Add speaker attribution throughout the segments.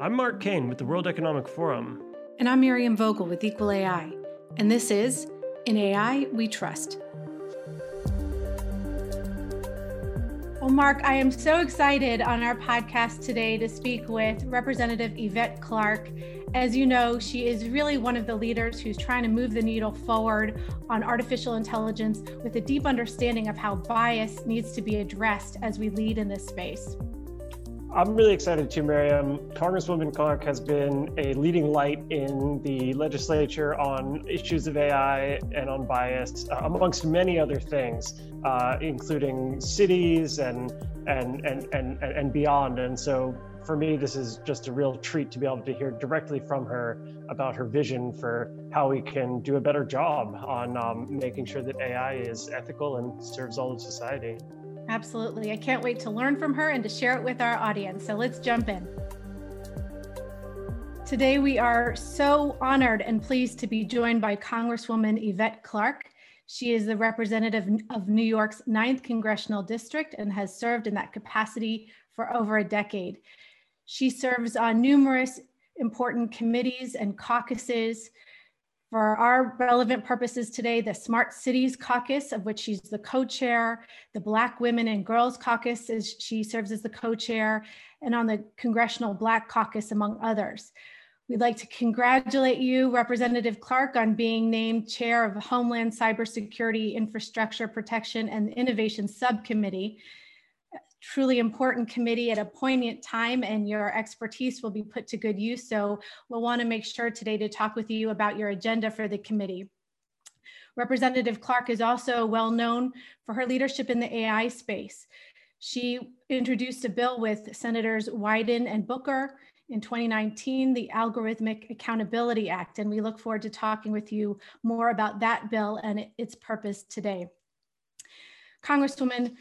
Speaker 1: I'm Mark Caine with the World Economic Forum.
Speaker 2: And I'm Miriam Vogel with Equal AI. And this is In AI We Trust. Well, Mark, I am so excited on our podcast today to speak with Representative Yvette Clarke. As you know, she is really one of the leaders who's trying to move the needle forward on artificial intelligence with a deep understanding of how bias needs to be addressed as we lead in this space.
Speaker 1: I'm really excited too, Miriam. Congresswoman Clarke has been a leading light in the legislature on issues of AI and on bias, uh, amongst many other things, uh, including cities and, and, and, and, and beyond. And so for me, this is just a real treat to be able to hear directly from her about her vision for how we can do a better job on um, making sure that AI is ethical and serves all of society.
Speaker 2: Absolutely. I can't wait to learn from her and to share it with our audience. So let's jump in. Today, we are so honored and pleased to be joined by Congresswoman Yvette Clarke. She is the representative of New York's 9th Congressional District and has served in that capacity for over a decade. She serves on numerous important committees and caucuses. For our relevant purposes today, the Smart Cities Caucus, of which she's the co-chair, the Black Women and Girls Caucus, is she serves as the co-chair, and on the Congressional Black Caucus, among others. We'd like to congratulate you, Representative Clarke, on being named chair of Homeland Cybersecurity Infrastructure Protection and Innovation Subcommittee truly important committee at a poignant time and your expertise will be put to good use. So we'll wanna make sure today to talk with you about your agenda for the committee. Representative Clarke is also well known for her leadership in the AI space. She introduced a bill with Senators Wyden and Booker in 2019, the Algorithmic Accountability Act, and we look forward to talking with you more about that bill and its purpose today. Congresswoman,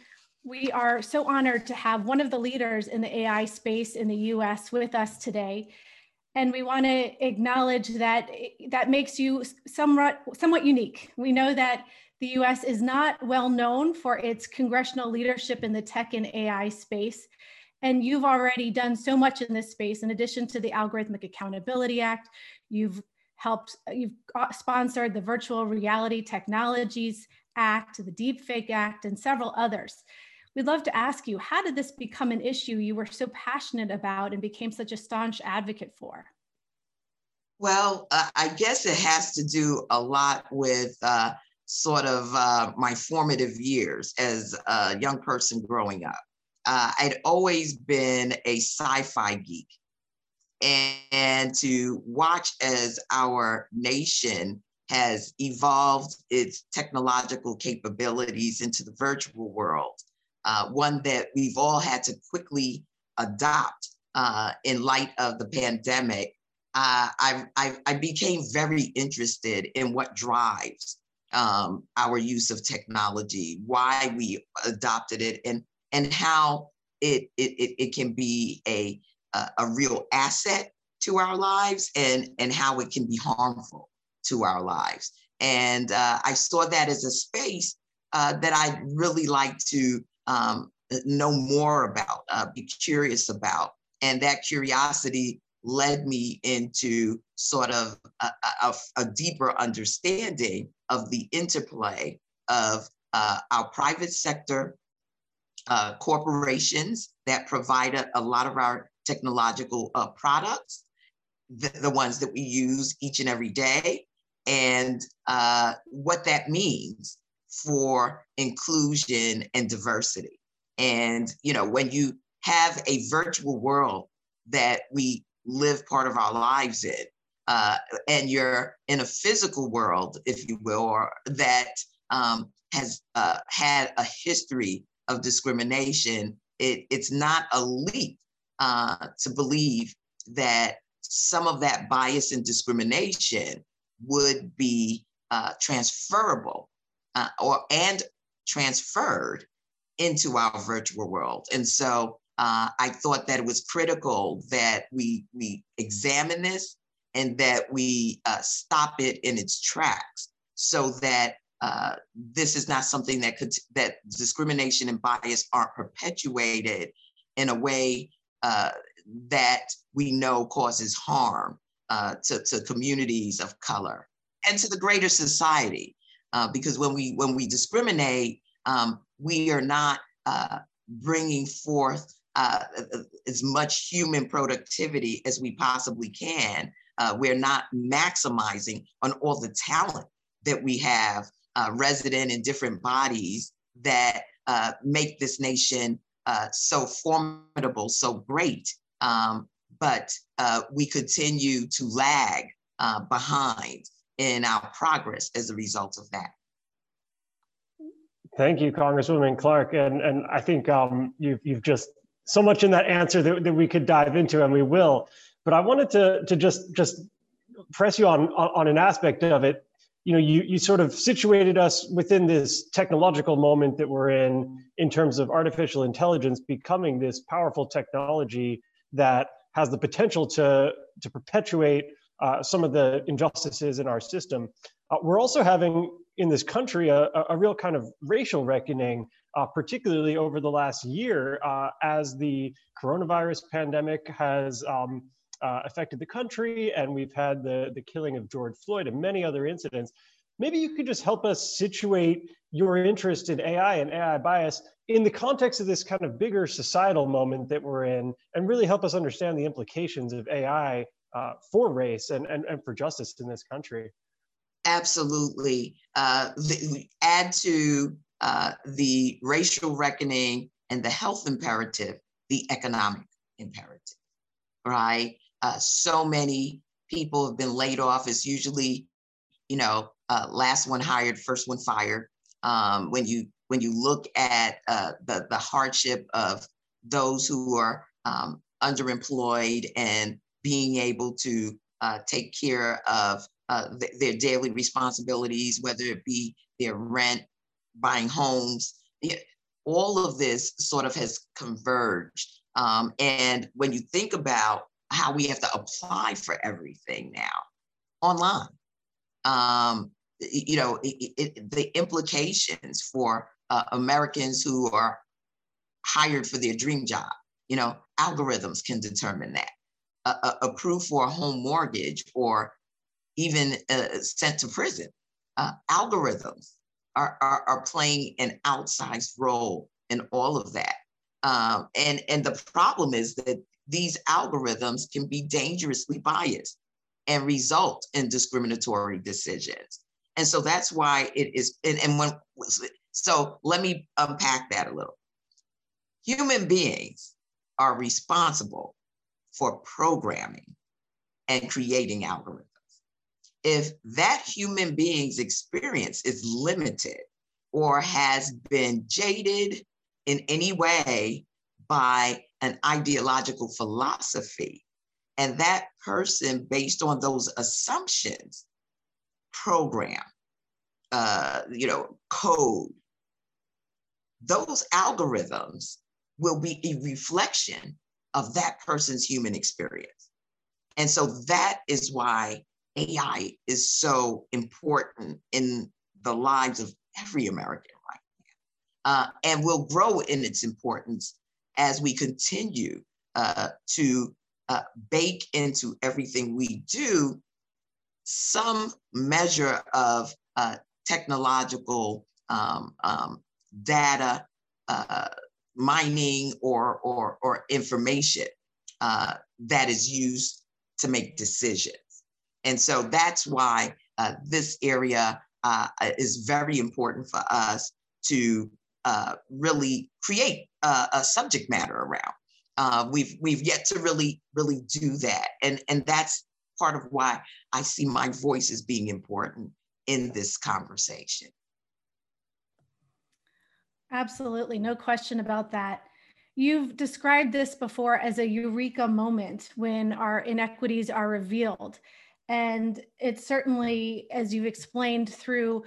Speaker 2: we are so honored to have one of the leaders in the AI space in the US with us today. And we want to acknowledge that that makes you somewhat, somewhat unique. We know that the US is not well known for its congressional leadership in the tech and AI space. And you've already done so much in this space. In addition to the Algorithmic Accountability Act, you've helped, you've uh, sponsored the Virtual Reality Technologies Act, the Deepfake Act, and several others. We'd love to ask you, how did this become an issue you were so passionate about and became such a staunch advocate for?
Speaker 3: Well, uh, I guess it has to do a lot with uh, sort of uh, my formative years as a young person growing up. Uh, I'd always been a sci fi geek. And, and to watch as our nation has evolved its technological capabilities into the virtual world uh, one that we've all had to quickly adopt uh, in light of the pandemic, uh, I, I, I, became very interested in what drives um, our use of technology, why we adopted it, and, and how it, it, it, can be a, a, real asset to our lives and, and how it can be harmful to our lives. And uh, I saw that as a space uh, that I'd really like to um, know more about, uh, be curious about. And that curiosity led me into sort of a, a, a deeper understanding of the interplay of uh, our private sector uh, corporations that provide a, a, lot of our technological uh, products, the, the, ones that we use each and every day, and uh, what that means for inclusion and diversity. And, you know, when you have a virtual world that we live part of our lives in, uh, and you're in a physical world, if you will, or that um, has uh, had a history of discrimination, it, it's not a leap uh, to believe that some of that bias and discrimination would be uh, transferable uh, or and transferred into our virtual world. And so uh, I thought that it was critical that we we examine this and that we uh, stop it in its tracks, so that uh, this is not something that could that discrimination and bias aren't perpetuated in a way uh, that we know causes harm uh, to, to communities of color and to the greater society. Uh, because when we when we discriminate, um, we are not uh, bringing forth uh, as much human productivity as we possibly can. Uh, we're not maximizing on all the talent that we have uh, resident in different bodies that uh, make this nation uh, so formidable, so great. Um, but uh, we continue to lag uh, behind in our progress as a result of that.
Speaker 1: Thank you, Congresswoman Clarke. And, and I think um, you've, you've just so much in that answer that, that we could dive into, and we will. But I wanted to, to just, just press you on, on an aspect of it you know you you sort of situated us within this technological moment that we're in in terms of artificial intelligence becoming this powerful technology that has the potential to to perpetuate uh, some of the injustices in our system. Uh, we're also having in this country a, a real kind of racial reckoning, uh, particularly over the last year, uh, as the coronavirus pandemic has um, uh, affected the country, and we've had the, the killing of George Floyd and many other incidents. Maybe you could just help us situate your interest in AI and AI bias in the context of this kind of bigger societal moment that we're in, and really help us understand the implications of AI uh, for race and, and, and for justice in this country.
Speaker 3: Absolutely. Uh, add to uh, the racial reckoning and the health imperative, the economic imperative, right? Uh, so many people have been laid off. It's usually, you know, uh, last one hired, first one fired. Um, when you when you look at uh, the the hardship of those who are um, underemployed and being able to uh, take care of uh, th- their daily responsibilities, whether it be their rent, buying homes, all of this sort of has converged. Um, and when you think about how we have to apply for everything now online. Um, you know, it, it, the implications for uh, Americans who are hired for their dream job, you know, algorithms can determine that. Uh, approved for a home mortgage or even uh, sent to prison. Uh, algorithms are, are, are, playing an outsized role in all of that. Um, and, and the problem is that these algorithms can be dangerously biased and result in discriminatory decisions. And so that's why it is, and, and when, so let me unpack that a little. Human beings are responsible for programming and creating algorithms. If that human being's experience is limited or has been jaded in any way by an ideological philosophy. And that person, based on those assumptions, program, uh, you know, code. Those algorithms will be a reflection of that person's human experience. And so that is why AI is so important in the lives of every American right now, uh, and will grow in its importance as we continue uh, to uh, bake into everything we do some measure of uh, technological um, um, data uh, mining or, or, or information uh, that is used to make decisions. And so that's why uh, this area is very important for us to uh, really create a, a, subject matter around. Uh, we've we've yet to really really do that, and and that's part of why I see my voice as being important in this conversation.
Speaker 2: Absolutely, no question about that. You've described this before as a eureka moment when our inequities are revealed. And it's certainly, as you've explained through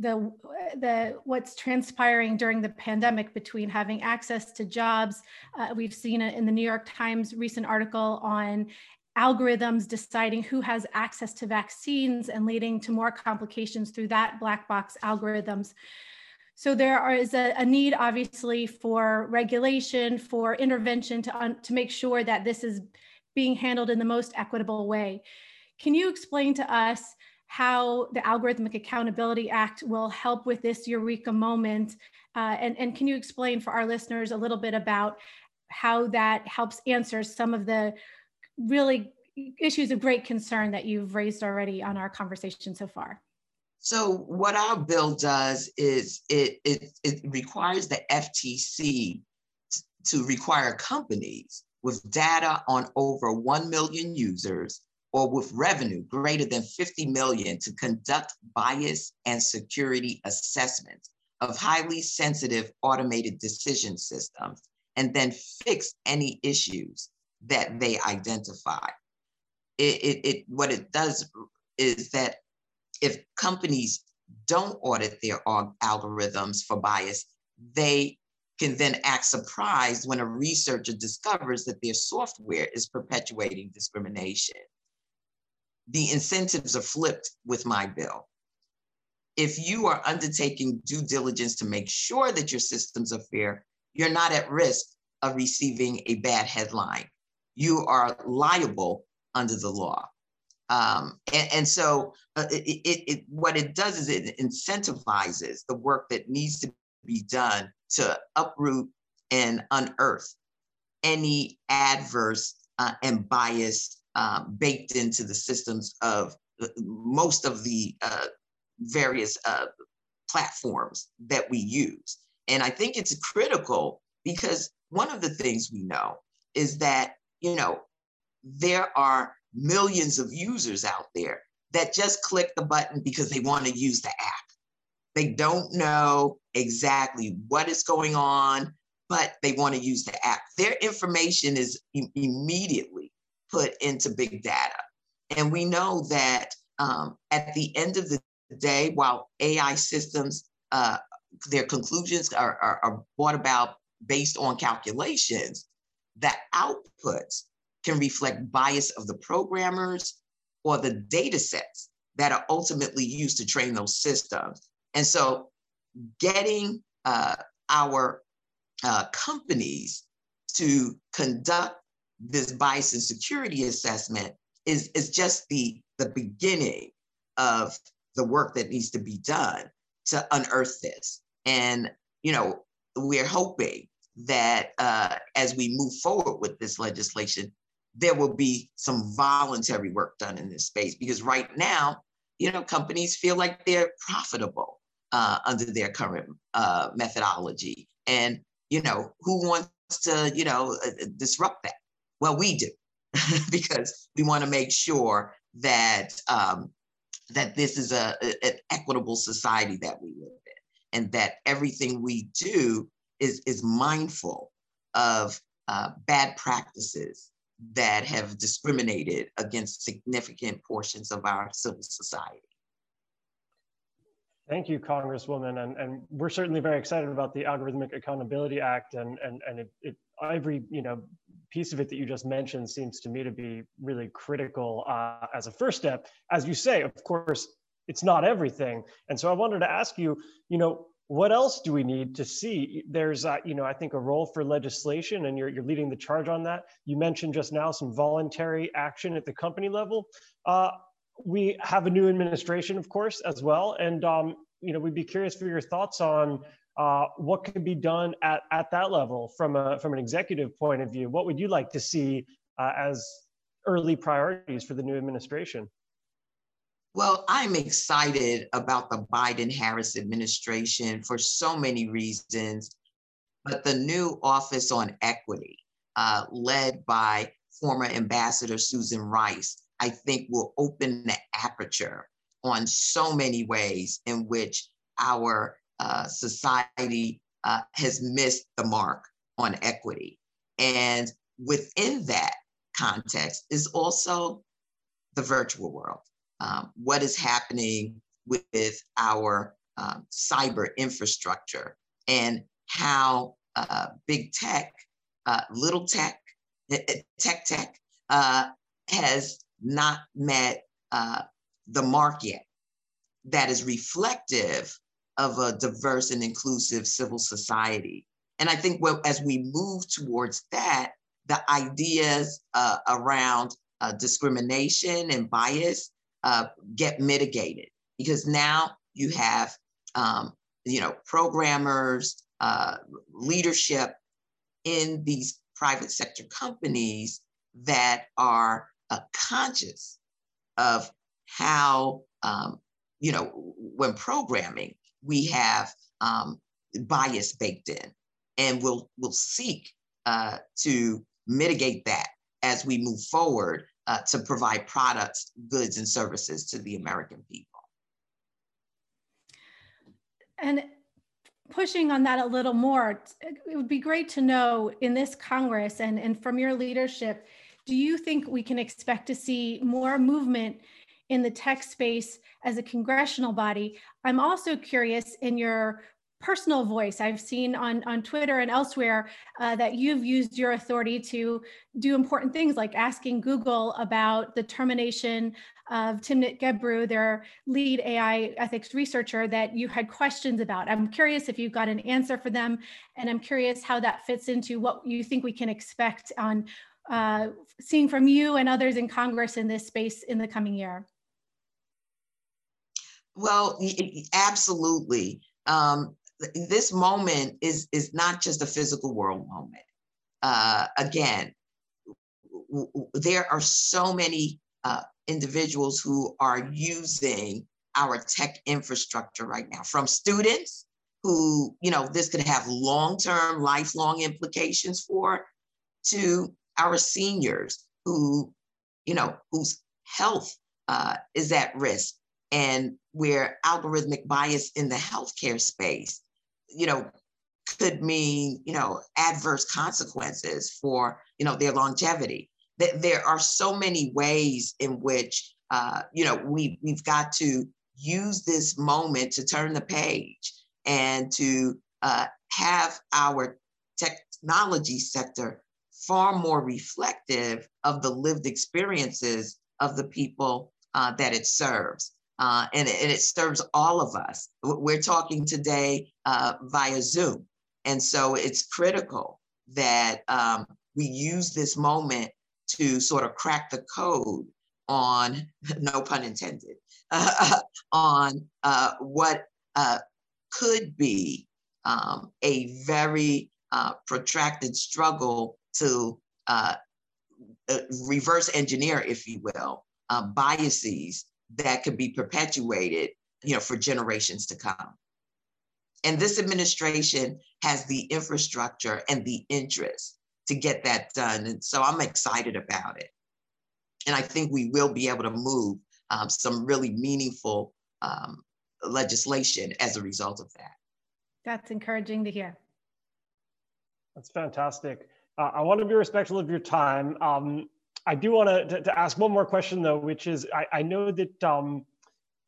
Speaker 2: the the what's transpiring during the pandemic between having access to jobs uh, we've seen it in the new york times recent article on algorithms deciding who has access to vaccines and leading to more complications through that black box algorithms So there are, is a, a, need, obviously, for regulation, for intervention to, to make sure that this is being handled in the most equitable way. Can you explain to us how the Algorithmic Accountability Act will help with this eureka moment? Uh, and, and can you explain for our listeners a little bit about how that helps answer some of the really issues of great concern that you've raised already on our conversation so far?
Speaker 3: So what our bill does is it, it, it requires the FTC to require companies with data on over 1 million users or with revenue greater than 50 million to conduct bias and security assessments of highly sensitive automated decision systems and then fix any issues that they identify. It, it, it what it does is that if companies don't audit their algorithms for bias, they can then act surprised when a researcher discovers that their software is perpetuating discrimination. The incentives are flipped with my bill. If you are undertaking due diligence to make sure that your systems are fair, you're not at risk of receiving a bad headline. You are liable under the law. Um, and, and, so uh, it, it, it, what it does is it incentivizes the work that needs to be done to uproot and unearth any adverse uh, and bias uh, baked into the systems of most of the uh, various uh, platforms that we use. And I think it's critical because one of the things we know is that, you know, there are millions of users out there that just click the button because they want to use the app. They don't know exactly what is going on, but they want to use the app. Their information is immediately put into big data. And we know that um, at the end of the day, while AI systems, uh, their conclusions are, are, are brought about based on calculations, the outputs can reflect bias of the programmers or the data sets that are ultimately used to train those systems. And so getting uh, our uh, companies to conduct this bias and security assessment is, is just the, the beginning of the work that needs to be done to unearth this. And, you know, we're hoping that uh, as we move forward with this legislation, there will be some voluntary work done in this space because right now, you know, companies feel like they're profitable uh, under their current uh, methodology. And, you know, who wants to, you know, uh, disrupt that? Well, we do because we want to make sure that um, that this is a, a, an equitable society that we live in and that everything we do is, is mindful of uh, bad practices that have discriminated against significant portions of our civil society.
Speaker 1: Thank you, Congresswoman. And, and we're certainly very excited about the Algorithmic Accountability Act. And, and, and it, it, every you know, piece of it that you just mentioned seems to me to be really critical uh, as a first step. As you say, of course, it's not everything. And so I wanted to ask you, you know, what else do we need to see? There's, uh, you know, I think a role for legislation, and you're, you're leading the charge on that. You mentioned just now some voluntary action at the company level. Uh, we have a new administration, of course, as well, and um, you know, we'd be curious for your thoughts on uh, what could be done at, at that level from a from an executive point of view. What would you like to see uh, as early priorities for the new administration?
Speaker 3: Well, I'm excited about the Biden Harris administration for so many reasons, but the new Office on Equity, uh, led by former Ambassador Susan Rice, I think will open the aperture on so many ways in which our uh, society uh, has missed the mark on equity. And within that context is also the virtual world um, what is happening with our um, cyber infrastructure and how uh, big tech, uh, little tech, eh, eh, tech tech uh, has not met uh, the mark yet that is reflective of a diverse and inclusive civil society. And I think well, as we move towards that, the ideas around discrimination and bias uh, get mitigated because now you have, um, you know, programmers, uh, leadership in these private sector companies that are uh, conscious of how, um, you know, when programming, we have um, bias baked in, and we'll we'll seek uh, to mitigate that as we move forward uh, to provide products, goods, and services to the American people.
Speaker 2: And pushing on that a little more, it would be great to know in this Congress and, and from your leadership, do you think we can expect to see more movement in the tech space as a congressional body? I'm also curious in your personal voice. I've seen on, on Twitter and elsewhere uh, that you've used your authority to do important things like asking Google about the termination of Timnit Gebru, their lead AI ethics researcher, that you had questions about. I'm curious if you've got an answer for them, and I'm curious how that fits into what you think we can expect on uh, seeing from you and others in Congress in this space in the coming year.
Speaker 3: Well, absolutely. Um, this moment is is not just a physical world moment. Uh, again, there are so many uh, individuals who are using our tech infrastructure right now, from students who, you know, this could have long-term, lifelong implications for, to our seniors who, you know, whose health uh, is at risk and where algorithmic bias in the healthcare space you know, could mean, you know, adverse consequences for, you know, their longevity. That there are so many ways in which, uh, you know, we, we've got to use this moment to turn the page and to uh, have our technology sector far more reflective of the lived experiences of the people uh, that it serves uh, and, and, it serves all of us. We're talking today uh, via Zoom. And so it's critical that um, we use this moment to sort of crack the code on, no pun intended, uh, on uh, what uh, could be um, a very uh, protracted struggle to reverse engineer, if you will, biases that could be perpetuated, you know, for generations to come. And this administration has the infrastructure and the interest to get that done. And so I'm excited about it. And I think we will be able to move um, some really meaningful um, legislation as a result of that.
Speaker 2: That's encouraging to hear.
Speaker 1: That's fantastic. Uh, I want to be respectful of your time. Um, I do want to, to ask one more question though, which is I, I know that um,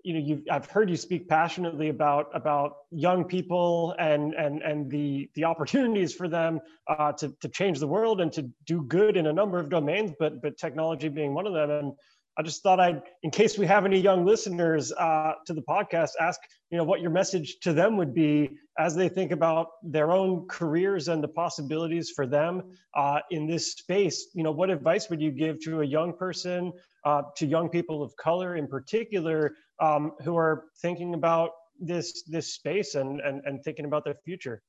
Speaker 1: you know you've I've heard you speak passionately about about young people and and and the the opportunities for them uh, to to change the world and to do good in a number of domains, but but technology being one of them. And I just thought I'd, in case we have any young listeners uh, to the podcast, ask you know what your message to them would be as they think about their own careers and the possibilities for them uh, in this space. You know, what advice would you give to a young person, uh, to young people of color in particular, um, who are thinking about this this space and and, and thinking about their future?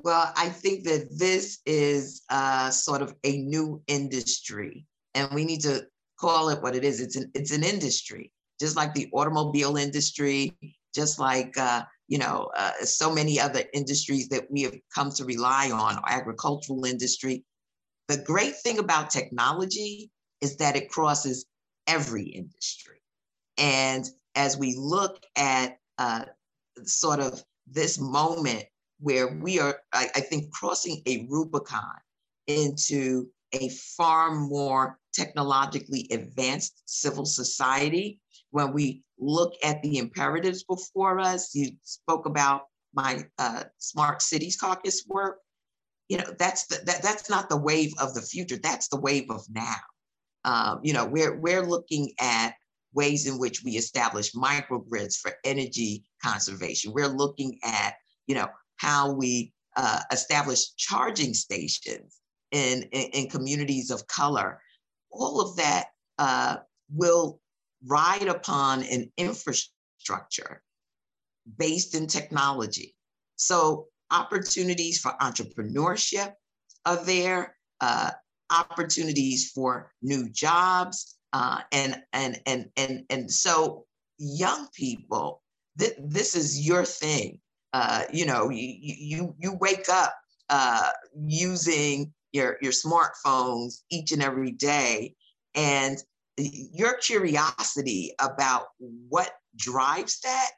Speaker 3: Well, I think that this is uh, sort of a new industry, and we need to call it what it is. It's an it's an industry, just like the automobile industry, just like uh, you know uh, so many other industries that we have come to rely on, agricultural industry. The great thing about technology is that it crosses every industry, and as we look at uh, sort of this moment where we are, I, I think, crossing a Rubicon into a far more technologically advanced civil society. When we look at the imperatives before us, you spoke about my uh, Smart Cities Caucus work. You know, that's the, that, that's not the wave of the future. That's the wave of now. Um, you know, we're we're looking at ways in which we establish microgrids for energy conservation. We're looking at, you know, how we uh, establish charging stations in, in, in, communities of color. All of that uh, will ride upon an infrastructure based in technology. So opportunities for entrepreneurship are there, uh, opportunities for new jobs, uh, and and and and and so young people, th- this is your thing. Uh, you know, you you you wake up uh, using your your smartphones each and every day, and your curiosity about what drives that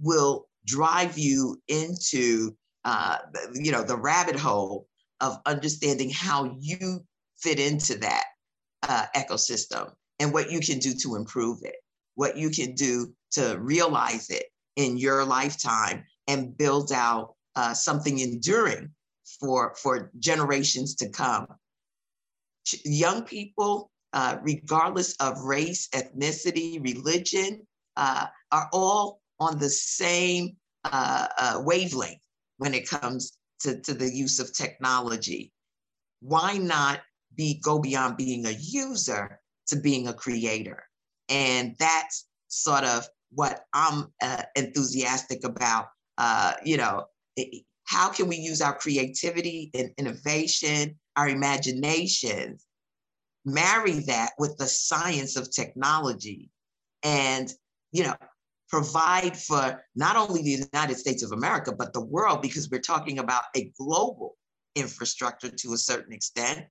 Speaker 3: will drive you into uh, you know the rabbit hole of understanding how you fit into that uh, ecosystem and what you can do to improve it, what you can do to realize it in your lifetime and build out uh, something enduring for, for generations to come. Young people, uh, regardless of race, ethnicity, religion, uh, are all on the same uh, uh, wavelength when it comes to, to the use of technology. Why not be go beyond being a user to being a creator? And that's sort of what I'm uh, enthusiastic about. Uh, you know, how can we use our creativity and innovation, our imagination, marry that with the science of technology, and you know, provide for not only the United States of America, but the world, because we're talking about a global infrastructure to a certain extent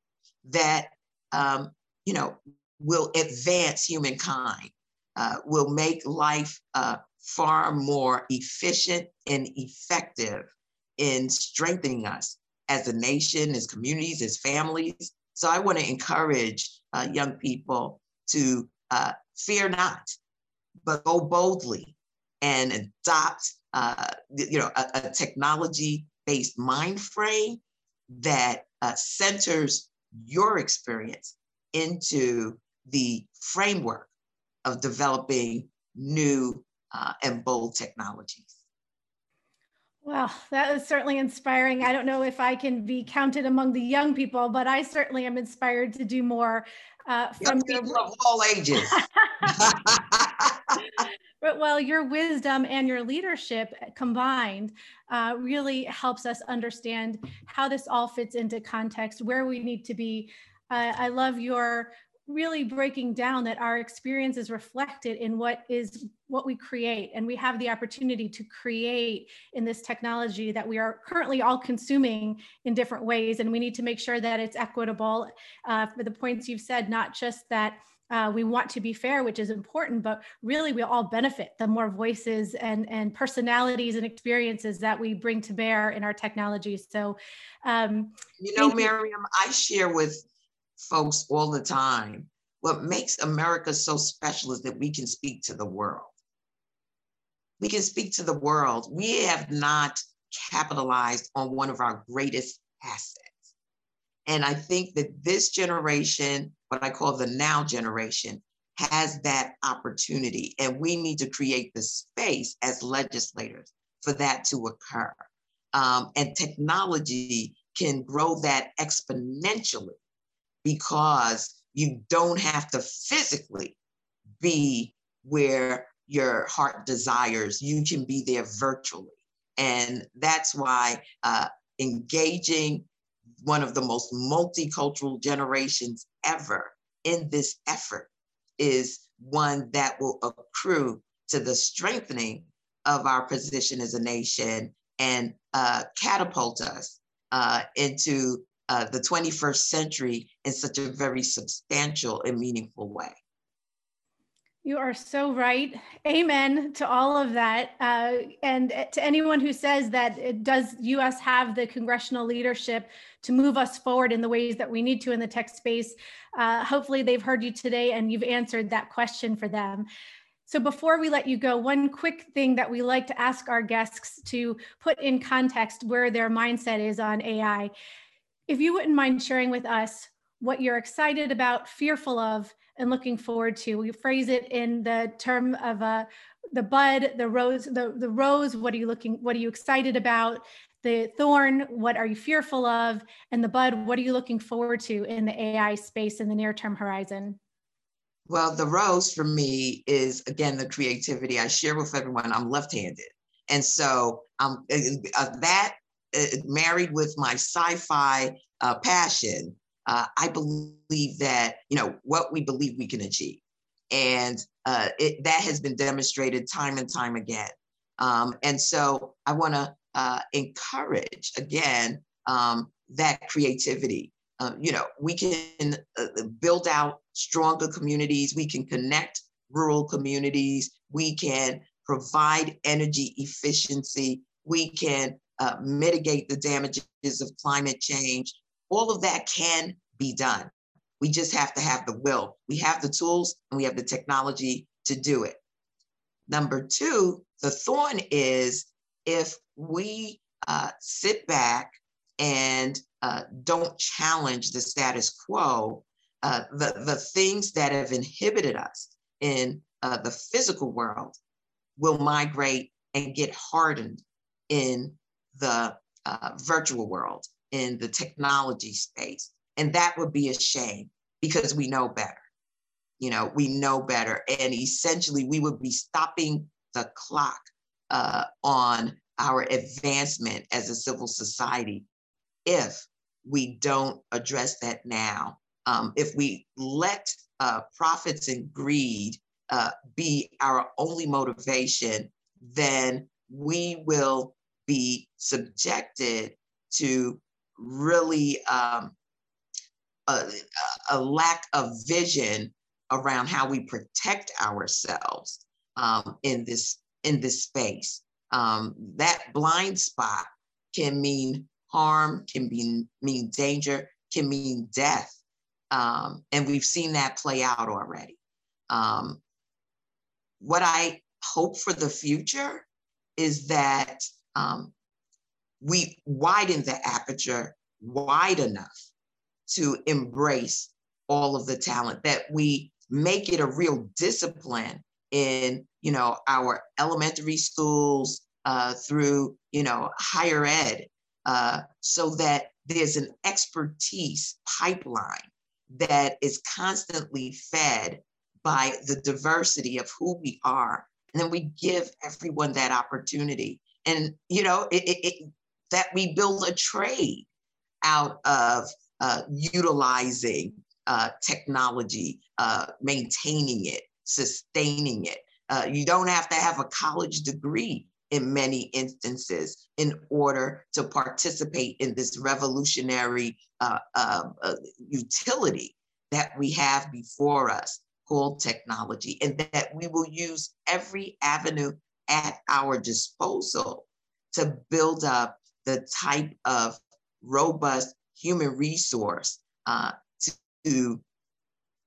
Speaker 3: that, um, you know, will advance humankind, uh, will make life uh, far more efficient and effective in strengthening us as a nation, as communities, as families. So I want to encourage uh, young people to uh, fear not, but go boldly and adopt, uh, you know, a, a technology-based mind frame that uh, centers your experience into the framework of developing new uh, and bold technologies.
Speaker 2: Well, that is certainly inspiring. I don't know if I can be counted among the young people, but I certainly am inspired to do more
Speaker 3: uh, from young people of all ages.
Speaker 2: but well, your wisdom and your leadership combined uh, really helps us understand how this all fits into context, where we need to be. Uh, I love your really breaking down that our experience is reflected in what is what we create. And we have the opportunity to create in this technology that we are currently all consuming in different ways. And we need to make sure that it's equitable uh, for the points you've said not just that uh, we want to be fair, which is important, but really we all benefit the more voices and, and personalities and experiences that we bring to bear in our technology. So, um,
Speaker 3: you know, Miriam, I share with folks all the time. What makes America so special is that we can speak to the world. We can speak to the world. We have not capitalized on one of our greatest assets. And I think that this generation, what I call the now generation, has that opportunity. And we need to create the space as legislators for that to occur. Um, and technology can grow that exponentially because you don't have to physically be where your heart desires. You can be there virtually. And that's why uh, engaging one of the most multicultural generations ever in this effort is one that will accrue to the strengthening of our position as a nation and uh, catapult us uh, into uh, the 21st century in such a very substantial and meaningful way.
Speaker 2: You are so right. Amen to all of that. Uh, and to anyone who says that does US have the congressional leadership to move us forward in the ways that we need to in the tech space, uh, hopefully they've heard you today and you've answered that question for them. So before we let you go, one quick thing that we like to ask our guests to put in context where their mindset is on AI if you wouldn't mind sharing with us what you're excited about, fearful of, and looking forward to. We phrase it in the term of uh, the bud, the rose, the, the rose, what are you looking, what are you excited about? The thorn, what are you fearful of? And the bud, what are you looking forward to in the AI space in the near term horizon?
Speaker 3: Well, the rose for me is again the creativity. I share with everyone. I'm left-handed, and so um, uh, that married with my sci-fi uh, passion, uh, I believe that you know what we believe we can achieve, and uh, it, that has been demonstrated time and time again. Um, and so I want to uh, encourage again um, that creativity. Uh, you know, we can uh, build out stronger communities. We can connect rural communities. We can provide energy efficiency. We can uh, mitigate the damages of climate change. All of that can be done. We just have to have the will. We have the tools and we have the technology to do it. Number two, the thorn is if we uh, sit back and uh, don't challenge the status quo, uh, the, the things that have inhibited us in uh, the physical world will migrate and get hardened in the uh, virtual world, in the technology space. And that would be a shame because we know better. You know, we know better. And essentially, we would be stopping the clock uh, on our advancement as a civil society if we don't address that now. Um, if we let uh, profits and greed uh, be our only motivation, then we will be subjected to really um, a, a, lack of vision around how we protect ourselves um, in this in this space. Um, that blind spot can mean harm, can be, mean danger, can mean death. Um, and we've seen that play out already. Um, what I hope for the future is that um, we widen the aperture wide enough to embrace all of the talent, that we make it a real discipline in, you know, our elementary schools uh, through, you know, higher ed, uh, so that there's an expertise pipeline that is constantly fed by the diversity of who we are. And then we give everyone that opportunity. And, you know, it, it, it, that we build a trade out of uh, utilizing uh, technology, uh, maintaining it, sustaining it. Uh, you don't have to have a college degree in many instances in order to participate in this revolutionary uh, uh, utility that we have before us called technology, and that we will use every avenue at our disposal to build up the type of robust human resource uh, to,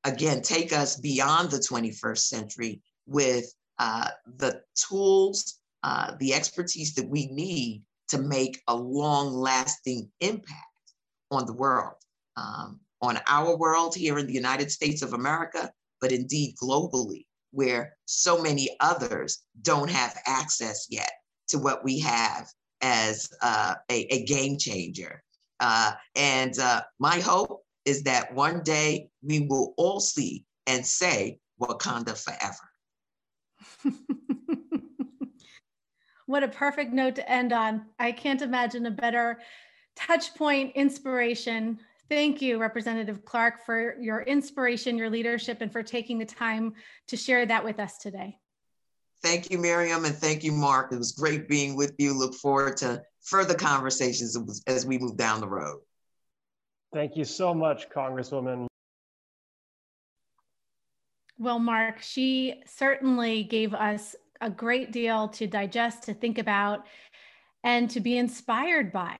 Speaker 3: again, take us beyond the 21st century with uh, the tools, uh, the expertise that we need to make a long lasting impact on the world, um, on our world here in the United States of America, but indeed globally, where so many others don't have access yet to what we have as uh, a, a, game changer. Uh, and uh, my hope is that one day we will all see and say Wakanda forever.
Speaker 2: what a perfect note to end on. I can't imagine a better touch point inspiration Thank you, Representative Clarke, for your inspiration, your leadership, and for taking the time to share that with us today.
Speaker 3: Thank you, Miriam, and thank you, Mark. It was great being with you. Look forward to further conversations as we move down the road.
Speaker 1: Thank you so much, Congresswoman.
Speaker 2: Well, Mark, she certainly gave us a great deal to digest, to think about, and to be inspired by.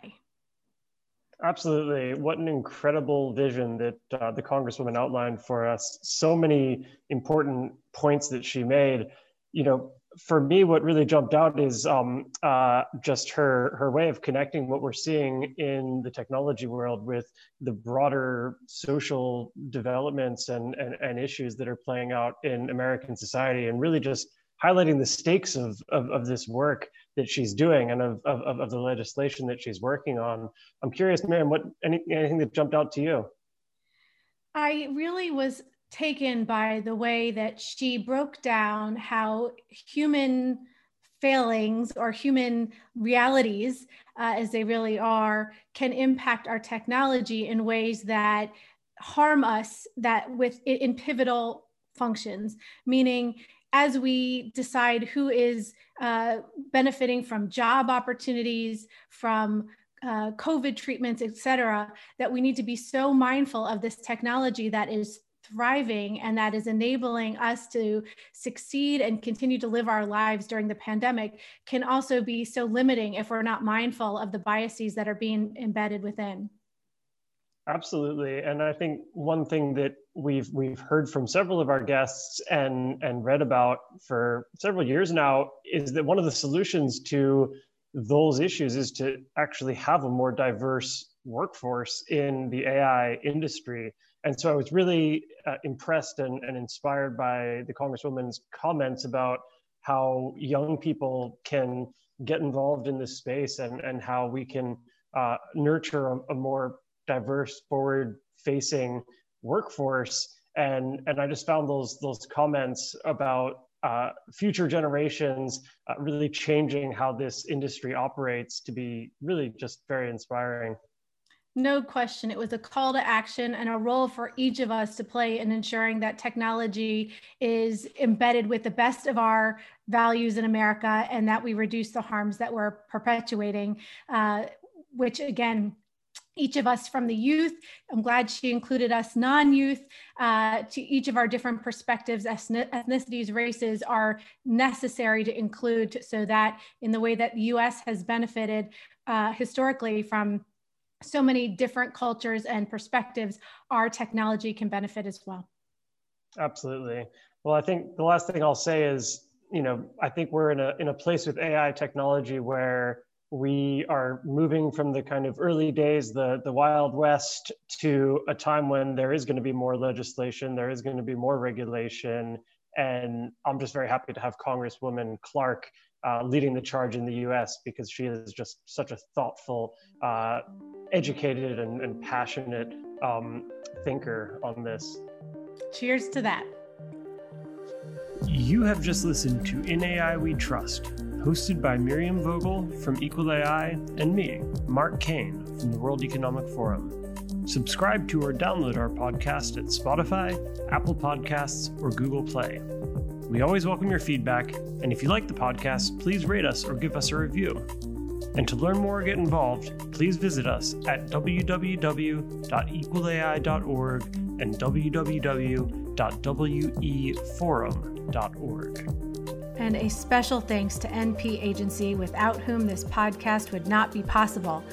Speaker 1: Absolutely. What an incredible vision that uh, the Congresswoman outlined for us. So many important points that she made. You know, for me, what really jumped out is um, uh, just her her way of connecting what we're seeing in the technology world with the broader social developments and, and, and issues that are playing out in American society, and really just highlighting the stakes of, of, of this work that she's doing and of, of, of the legislation that she's working on. I'm curious, Miriam, what any, anything that jumped out to you?
Speaker 2: I really was taken by the way that she broke down how human failings or human realities, uh, as they really are, can impact our technology in ways that harm us that with in pivotal functions meaning as we decide who is uh, benefiting from job opportunities from uh, COVID treatments, et cetera, that we need to be so mindful of this technology that is thriving and that is enabling us to succeed and continue to live our lives during the pandemic can also be so limiting if we're not mindful of the biases that are being embedded within.
Speaker 1: Absolutely, and I think one thing that we've we've heard from several of our guests and and read about for several years now is that one of the solutions to those issues is to actually have a more diverse workforce in the AI industry. And so I was really uh, impressed and, and inspired by the Congresswoman's comments about how young people can get involved in this space and, and how we can uh, nurture a, a, more diverse, forward facing workforce. And, and I just found those, those comments about uh, future generations uh, really changing how this industry operates to be really just very inspiring.
Speaker 2: No question. It was a call to action and a role for each of us to play in ensuring that technology is embedded with the best of our values in America and that we reduce the harms that we're perpetuating, uh, which again, each of us from the youth. I'm glad she included us non-youth uh, to each of our different perspectives, ethnicities, races are necessary to include so that in the way that the US has benefited uh, historically from so many different cultures and perspectives, our technology can benefit as well.
Speaker 1: Absolutely. Well, I think the last thing I'll say is, you know, I think we're in a in a place with AI technology where we are moving from the kind of early days, the the Wild West, to a time when there is going to be more legislation, there is going to be more regulation, and I'm just very happy to have Congresswoman Clarke uh, leading the charge in the US because she is just such a thoughtful, uh, educated, and, and passionate um, thinker on this.
Speaker 2: Cheers to that.
Speaker 1: You have just listened to In AI We Trust, hosted by Miriam Vogel from Equal AI and me, Mark Caine from the World Economic Forum. Subscribe to or download our podcast at Spotify, Apple Podcasts, or Google Play. We always welcome your feedback, and if you like the podcast, please rate us or give us a review. And to learn more or get involved, please visit us at www.equalai.org and www.weforum.org.
Speaker 2: And a special thanks to NP Agency, without whom this podcast would not be possible.